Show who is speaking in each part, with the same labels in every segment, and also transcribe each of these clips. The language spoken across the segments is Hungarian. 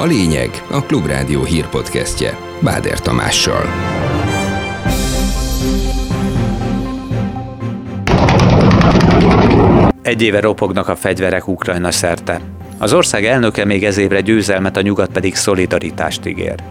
Speaker 1: A lényeg a Klubrádió hírpodcastje Báder Tamással.
Speaker 2: Egy éve ropognak a fegyverek Ukrajna szerte. Az ország elnöke még ez évre győzelmet, a nyugat pedig szolidaritást ígér.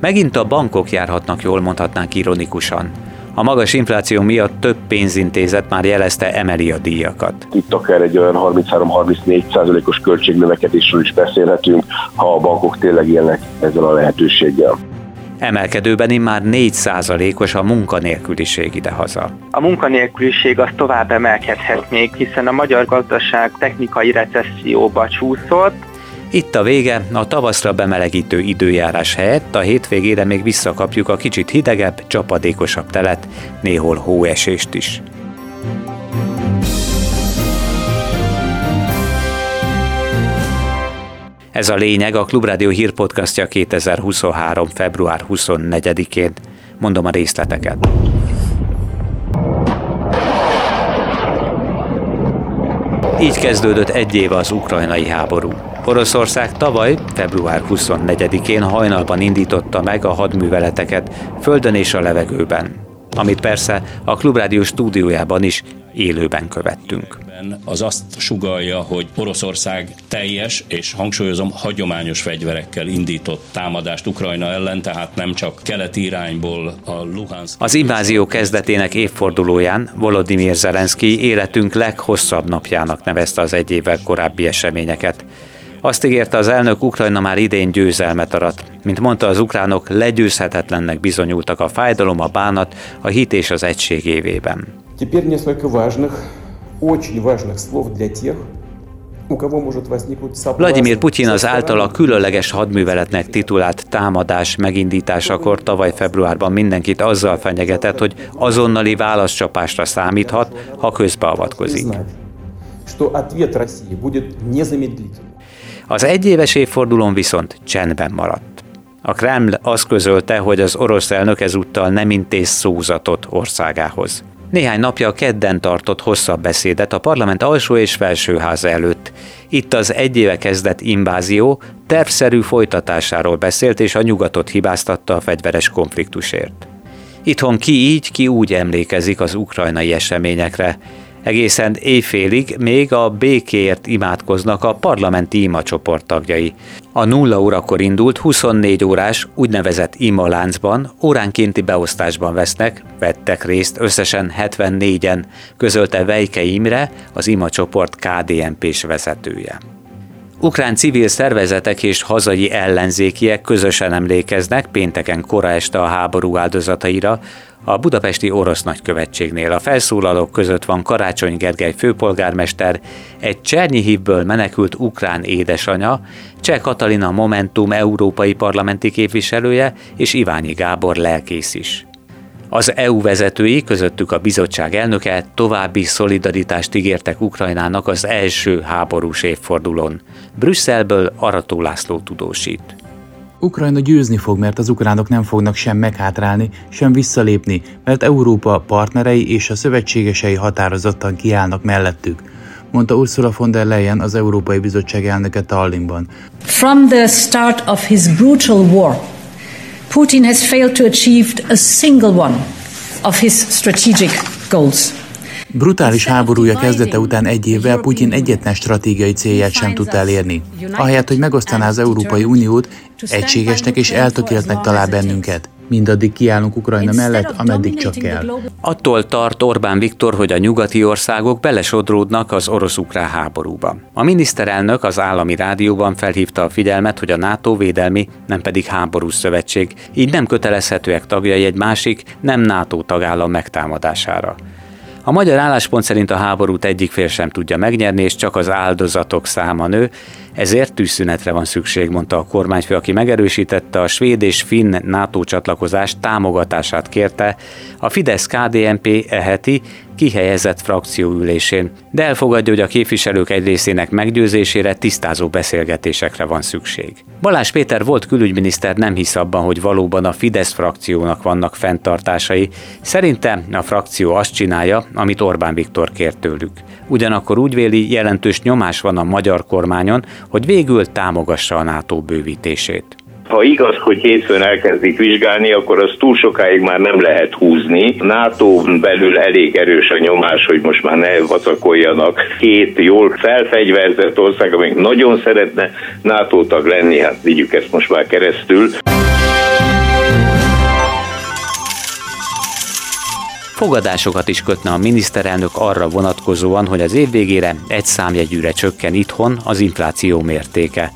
Speaker 2: Megint a bankok járhatnak jól, mondhatnánk ironikusan. A magas infláció miatt több pénzintézet már jelezte emeli a díjakat.
Speaker 3: Itt akár egy olyan 33-34 százalékos költségnövekedésről is beszélhetünk, ha a bankok tényleg élnek ezzel a lehetőséggel.
Speaker 2: Emelkedőben immár 4 százalékos a munkanélküliség idehaza.
Speaker 4: A munkanélküliség az tovább emelkedhet még, hiszen a magyar gazdaság technikai recesszióba csúszott,
Speaker 2: itt a vége, a tavaszra bemelegítő időjárás helyett a hétvégére még visszakapjuk a kicsit hidegebb, csapadékosabb telet, néhol hóesést is. Ez a lényeg a Klubrádió hírpodcastja 2023. február 24-én. Mondom a részleteket. Így kezdődött egy év az ukrajnai háború. Oroszország tavaly, február 24-én hajnalban indította meg a hadműveleteket földön és a levegőben, amit persze a Klubrádió stúdiójában is élőben követtünk.
Speaker 5: Az azt sugalja, hogy Oroszország teljes és hangsúlyozom hagyományos fegyverekkel indított támadást Ukrajna ellen, tehát nem csak keleti irányból a Luhansk.
Speaker 2: Az invázió kezdetének évfordulóján Volodymyr Zelenszky életünk leghosszabb napjának nevezte az egy évvel korábbi eseményeket. Azt ígérte az elnök, Ukrajna már idén győzelmet arat. Mint mondta, az ukránok legyőzhetetlennek bizonyultak a fájdalom, a bánat, a hit és az egység évében.
Speaker 6: Теперь несколько важных, очень важных слов для тех,
Speaker 2: Vladimir Putyin az általa különleges hadműveletnek titulált támadás megindításakor tavaly februárban mindenkit azzal fenyegetett, hogy azonnali válaszcsapásra számíthat, ha közbeavatkozik. Az egyéves évfordulón viszont csendben maradt. A Kreml azt közölte, hogy az orosz elnök ezúttal nem intéz szózatot országához. Néhány napja kedden tartott hosszabb beszédet a parlament alsó és felsőháza előtt. Itt az egy éve kezdett invázió tervszerű folytatásáról beszélt és a nyugatot hibáztatta a fegyveres konfliktusért. Itthon ki így, ki úgy emlékezik az ukrajnai eseményekre, Egészen éjfélig még a békéért imádkoznak a parlamenti imacsoport tagjai. A nulla órakor indult 24 órás úgynevezett imaláncban óránkénti beosztásban vesznek, vettek részt összesen 74-en, közölte Vejke Imre, az imacsoport KDNP-s vezetője. Ukrán civil szervezetek és hazai ellenzékiek közösen emlékeznek pénteken kora este a háború áldozataira, a budapesti orosz nagykövetségnél a felszólalók között van Karácsony Gergely főpolgármester, egy Csernyi menekült ukrán édesanya, Cseh Katalina Momentum európai parlamenti képviselője és Iványi Gábor lelkész is. Az EU vezetői, közöttük a bizottság elnöke további szolidaritást ígértek Ukrajnának az első háborús évfordulón. Brüsszelből Arató László tudósít.
Speaker 7: Ukrajna győzni fog, mert az ukránok nem fognak sem meghátrálni, sem visszalépni, mert Európa partnerei és a szövetségesei határozottan kiállnak mellettük, mondta Ursula von der Leyen az Európai Bizottság elnöke Tallinnban.
Speaker 8: From the start of his brutal war, Putin has failed to achieve a single one of his strategic goals.
Speaker 7: Brutális háborúja kezdete után egy évvel Putyin egyetlen stratégiai célját sem tudta elérni. Ahelyett, hogy megosztaná az Európai Uniót, egységesnek és eltökéltnek talál bennünket. Mindaddig kiállunk Ukrajna mellett, ameddig csak kell.
Speaker 2: Attól tart Orbán Viktor, hogy a nyugati országok belesodródnak az orosz-ukrán háborúba. A miniszterelnök az állami rádióban felhívta a figyelmet, hogy a NATO védelmi, nem pedig háborús szövetség, így nem kötelezhetőek tagjai egy másik, nem NATO tagállam megtámadására. A magyar álláspont szerint a háborút egyik fél sem tudja megnyerni, és csak az áldozatok száma nő, ezért tűzszünetre van szükség, mondta a kormányfő, aki megerősítette a svéd és finn NATO csatlakozás támogatását kérte. A Fidesz-KDNP eheti kihelyezett frakcióülésén, de elfogadja, hogy a képviselők egy részének meggyőzésére tisztázó beszélgetésekre van szükség. Balázs Péter volt külügyminiszter nem hisz abban, hogy valóban a Fidesz frakciónak vannak fenntartásai. Szerinte a frakció azt csinálja, amit Orbán Viktor kért tőlük. Ugyanakkor úgy véli, jelentős nyomás van a magyar kormányon, hogy végül támogassa a NATO bővítését.
Speaker 9: Ha igaz, hogy hétfőn elkezdik vizsgálni, akkor az túl sokáig már nem lehet húzni. NATO belül elég erős a nyomás, hogy most már ne vacakoljanak. Két jól felfegyverzett ország, amelyik nagyon szeretne NATO tag lenni, hát vigyük ezt most már keresztül.
Speaker 2: Fogadásokat is kötne a miniszterelnök arra vonatkozóan, hogy az év végére egy számjegyűre csökken itthon az infláció mértéke.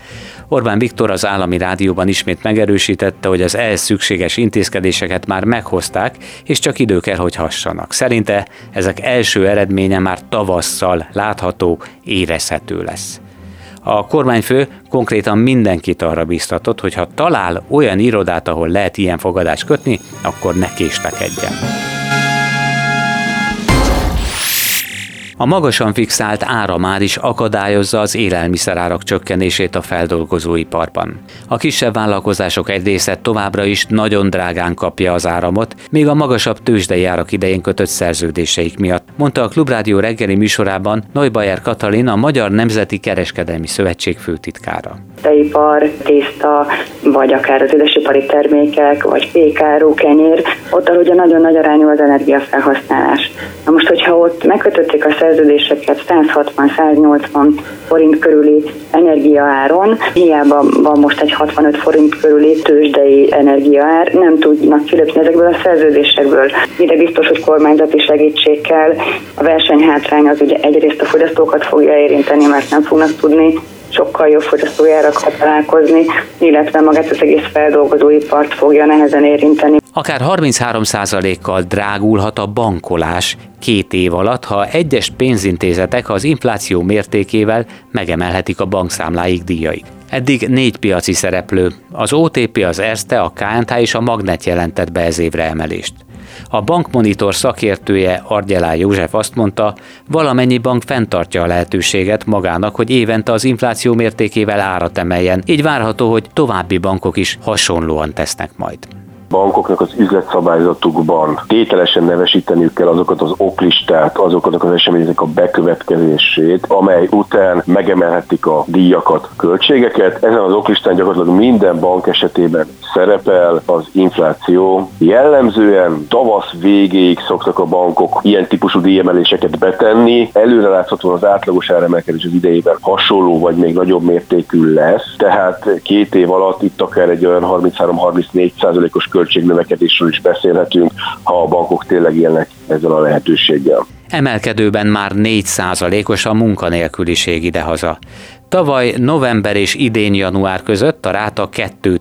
Speaker 2: Orbán Viktor az állami rádióban ismét megerősítette, hogy az ehhez szükséges intézkedéseket már meghozták, és csak idő kell, hogy hassanak. Szerinte ezek első eredménye már tavasszal látható, érezhető lesz. A kormányfő konkrétan mindenkit arra biztatott, hogy ha talál olyan irodát, ahol lehet ilyen fogadást kötni, akkor ne késlekedjen. A magasan fixált ára már is akadályozza az élelmiszerárak csökkenését a feldolgozóiparban. A kisebb vállalkozások egy része továbbra is nagyon drágán kapja az áramot, még a magasabb tőzsdei árak idején kötött szerződéseik miatt, mondta a Klubrádió reggeli műsorában Neubayer Katalin, a Magyar Nemzeti Kereskedelmi Szövetség főtitkára.
Speaker 10: Teipar, tészta, vagy akár az édesipari termékek, vagy pékáru, kenyér, ott ugye nagyon nagy arányú az energiafelhasználás. Na most, hogyha ott megkötötték a szerződéseket 160-180 forint körüli energiaáron, hiába van most egy 65 forint körüli tőzsdei energiaár, nem tudnak kilépni ezekből a szerződésekből. Ide biztos, hogy kormányzati segítség kell. A versenyhátrány az ugye egyrészt a fogyasztókat fogja érinteni, mert nem fognak tudni sokkal jobb fogyasztójárakkal találkozni, illetve magát az egész feldolgozóipart fogja nehezen érinteni.
Speaker 2: Akár 33%-kal drágulhat a bankolás két év alatt, ha egyes pénzintézetek az infláció mértékével megemelhetik a bankszámláik díjait. Eddig négy piaci szereplő, az OTP, az Erste, a KNT és a Magnet jelentett be ez évre emelést. A bankmonitor szakértője Argyelá József azt mondta, valamennyi bank fenntartja a lehetőséget magának, hogy évente az infláció mértékével árat emeljen, így várható, hogy további bankok is hasonlóan tesznek majd
Speaker 3: bankoknak az üzletszabályzatukban tételesen nevesíteniük kell azokat az oklistát, azokat az eseményeknek a bekövetkezését, amely után megemelhetik a díjakat, költségeket. Ezen az oklistán gyakorlatilag minden bank esetében szerepel az infláció. Jellemzően tavasz végéig szoktak a bankok ilyen típusú díjemeléseket betenni. Előre láthatóan az átlagos áremelkedés az idejében hasonló vagy még nagyobb mértékű lesz. Tehát két év alatt itt akár egy olyan 33-34 százalékos költségnövekedésről is beszélhetünk, ha a bankok tényleg élnek ezzel a lehetőséggel.
Speaker 2: Emelkedőben már 4%-os a munkanélküliség idehaza. Tavaly november és idén január között a ráta 2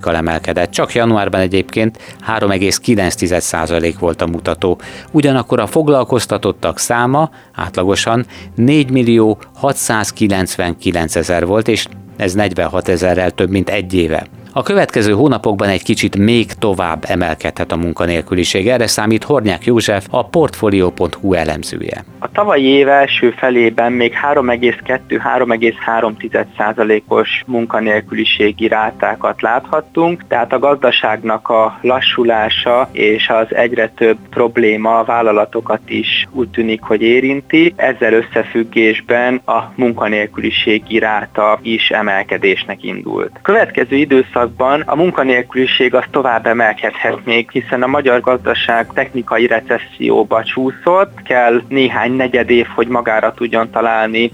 Speaker 2: kal emelkedett. Csak januárban egyébként 3,9% volt a mutató. Ugyanakkor a foglalkoztatottak száma átlagosan 4 millió 699 ezer volt, és ez 46 ezerrel több, mint egy éve. A következő hónapokban egy kicsit még tovább emelkedhet a munkanélküliség. Erre számít Hornyák József, a Portfolio.hu elemzője.
Speaker 4: A tavalyi év első felében még 3,2-3,3%-os munkanélküliségi rátákat láthattunk, tehát a gazdaságnak a lassulása és az egyre több probléma a vállalatokat is úgy tűnik, hogy érinti. Ezzel összefüggésben a munkanélküliségi ráta is emelkedésnek indult. Következő időszak időszakban a munkanélküliség az tovább emelkedhet még, hiszen a magyar gazdaság technikai recesszióba csúszott, kell néhány negyed év, hogy magára tudjon találni.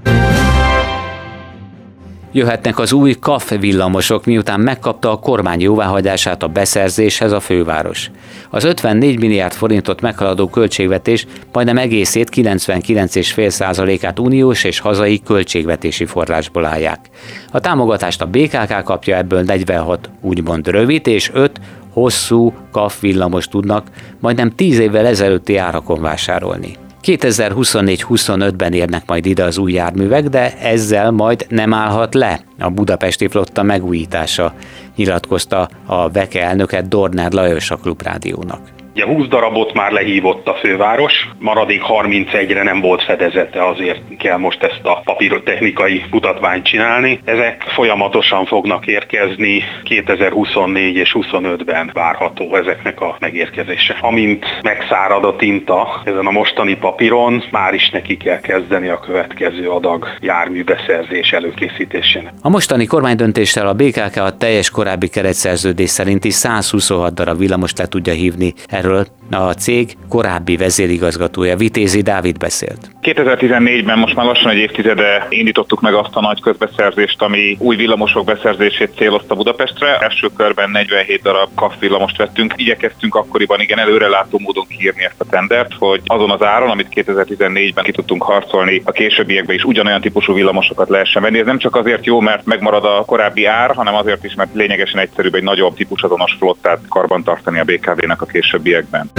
Speaker 2: Jöhetnek az új KAF villamosok, miután megkapta a kormány jóváhagyását a beszerzéshez a főváros. Az 54 milliárd forintot meghaladó költségvetés majdnem egészét 99,5%-át uniós és hazai költségvetési forrásból állják. A támogatást a BKK kapja, ebből 46 úgymond rövid és 5 hosszú KAF villamos tudnak majdnem 10 évvel ezelőtti árakon vásárolni. 2024-25-ben érnek majd ide az új járművek, de ezzel majd nem állhat le a budapesti flotta megújítása, nyilatkozta a Veke elnöke Dornár Lajos a Klubrádiónak.
Speaker 11: Ugye 20 darabot már lehívott a főváros, maradék 31-re nem volt fedezete, azért kell most ezt a papírotechnikai mutatványt csinálni. Ezek folyamatosan fognak érkezni, 2024 és 25-ben várható ezeknek a megérkezése. Amint megszárad a tinta ezen a mostani papíron, már is neki kell kezdeni a következő adag járműbeszerzés előkészítésének.
Speaker 2: A mostani kormánydöntéssel a BKK a teljes korábbi keretszerződés szerinti 126 darab villamos le tudja hívni. Erről a cég korábbi vezérigazgatója Vitézi Dávid beszélt.
Speaker 12: 2014-ben most már lassan egy évtizede indítottuk meg azt a nagy közbeszerzést, ami új villamosok beszerzését célozta Budapestre. Első körben 47 darab KAF villamost vettünk. Igyekeztünk akkoriban igen előrelátó módon kiírni ezt a tendert, hogy azon az áron, amit 2014-ben ki tudtunk harcolni, a későbbiekben is ugyanolyan típusú villamosokat lehessen venni. Ez nem csak azért jó, mert megmarad a korábbi ár, hanem azért is, mert lényegesen egyszerűbb egy nagyobb típusazonos flottát karbantartani a BKV-nak a későbbiekben.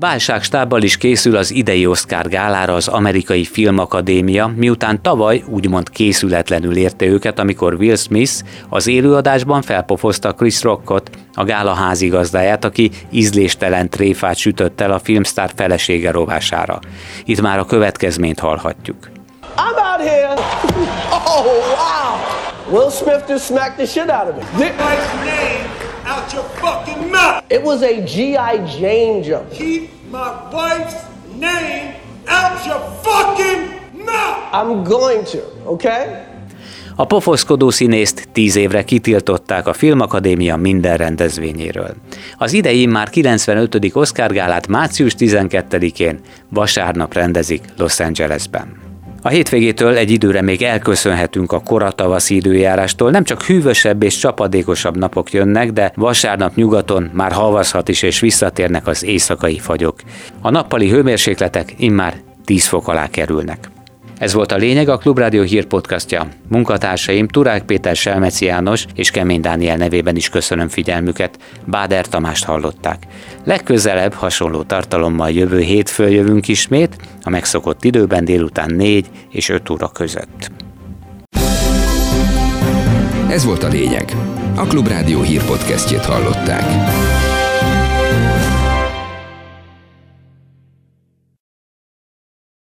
Speaker 2: Válságstábbal is készül az idei Oscar gálára az Amerikai Filmakadémia, miután tavaly úgymond készületlenül érte őket, amikor Will Smith az élőadásban felpofozta Chris Rockot, a gála házigazdáját, aki ízléstelen tréfát sütött el a filmstár felesége rovására. Itt már a következményt hallhatjuk. I'm out here. Oh, wow. Will Smith just smacked the shit out of me
Speaker 13: out your fucking mouth. It was a G.I. Jane jump. Keep my wife's name out your fucking mouth. I'm going to, okay?
Speaker 2: A pofoszkodó színészt tíz évre kitiltották a Filmakadémia minden rendezvényéről. Az idei már 95. Oscar gálát március 12-én vasárnap rendezik Los Angelesben. A hétvégétől egy időre még elköszönhetünk a koratavaszi időjárástól, nem csak hűvösebb és csapadékosabb napok jönnek, de vasárnap nyugaton már havazhat is és visszatérnek az éjszakai fagyok. A nappali hőmérsékletek immár 10 fok alá kerülnek. Ez volt a lényeg a Klubrádió hírpodcastja. Munkatársaim Turák Péter Selmeci János és Kemény Dániel nevében is köszönöm figyelmüket. Báder Tamást hallották. Legközelebb hasonló tartalommal jövő hétfőn jövünk ismét, a megszokott időben délután 4 és 5 óra között.
Speaker 1: Ez volt a lényeg. A Klubrádió hírpodcastjét hallották.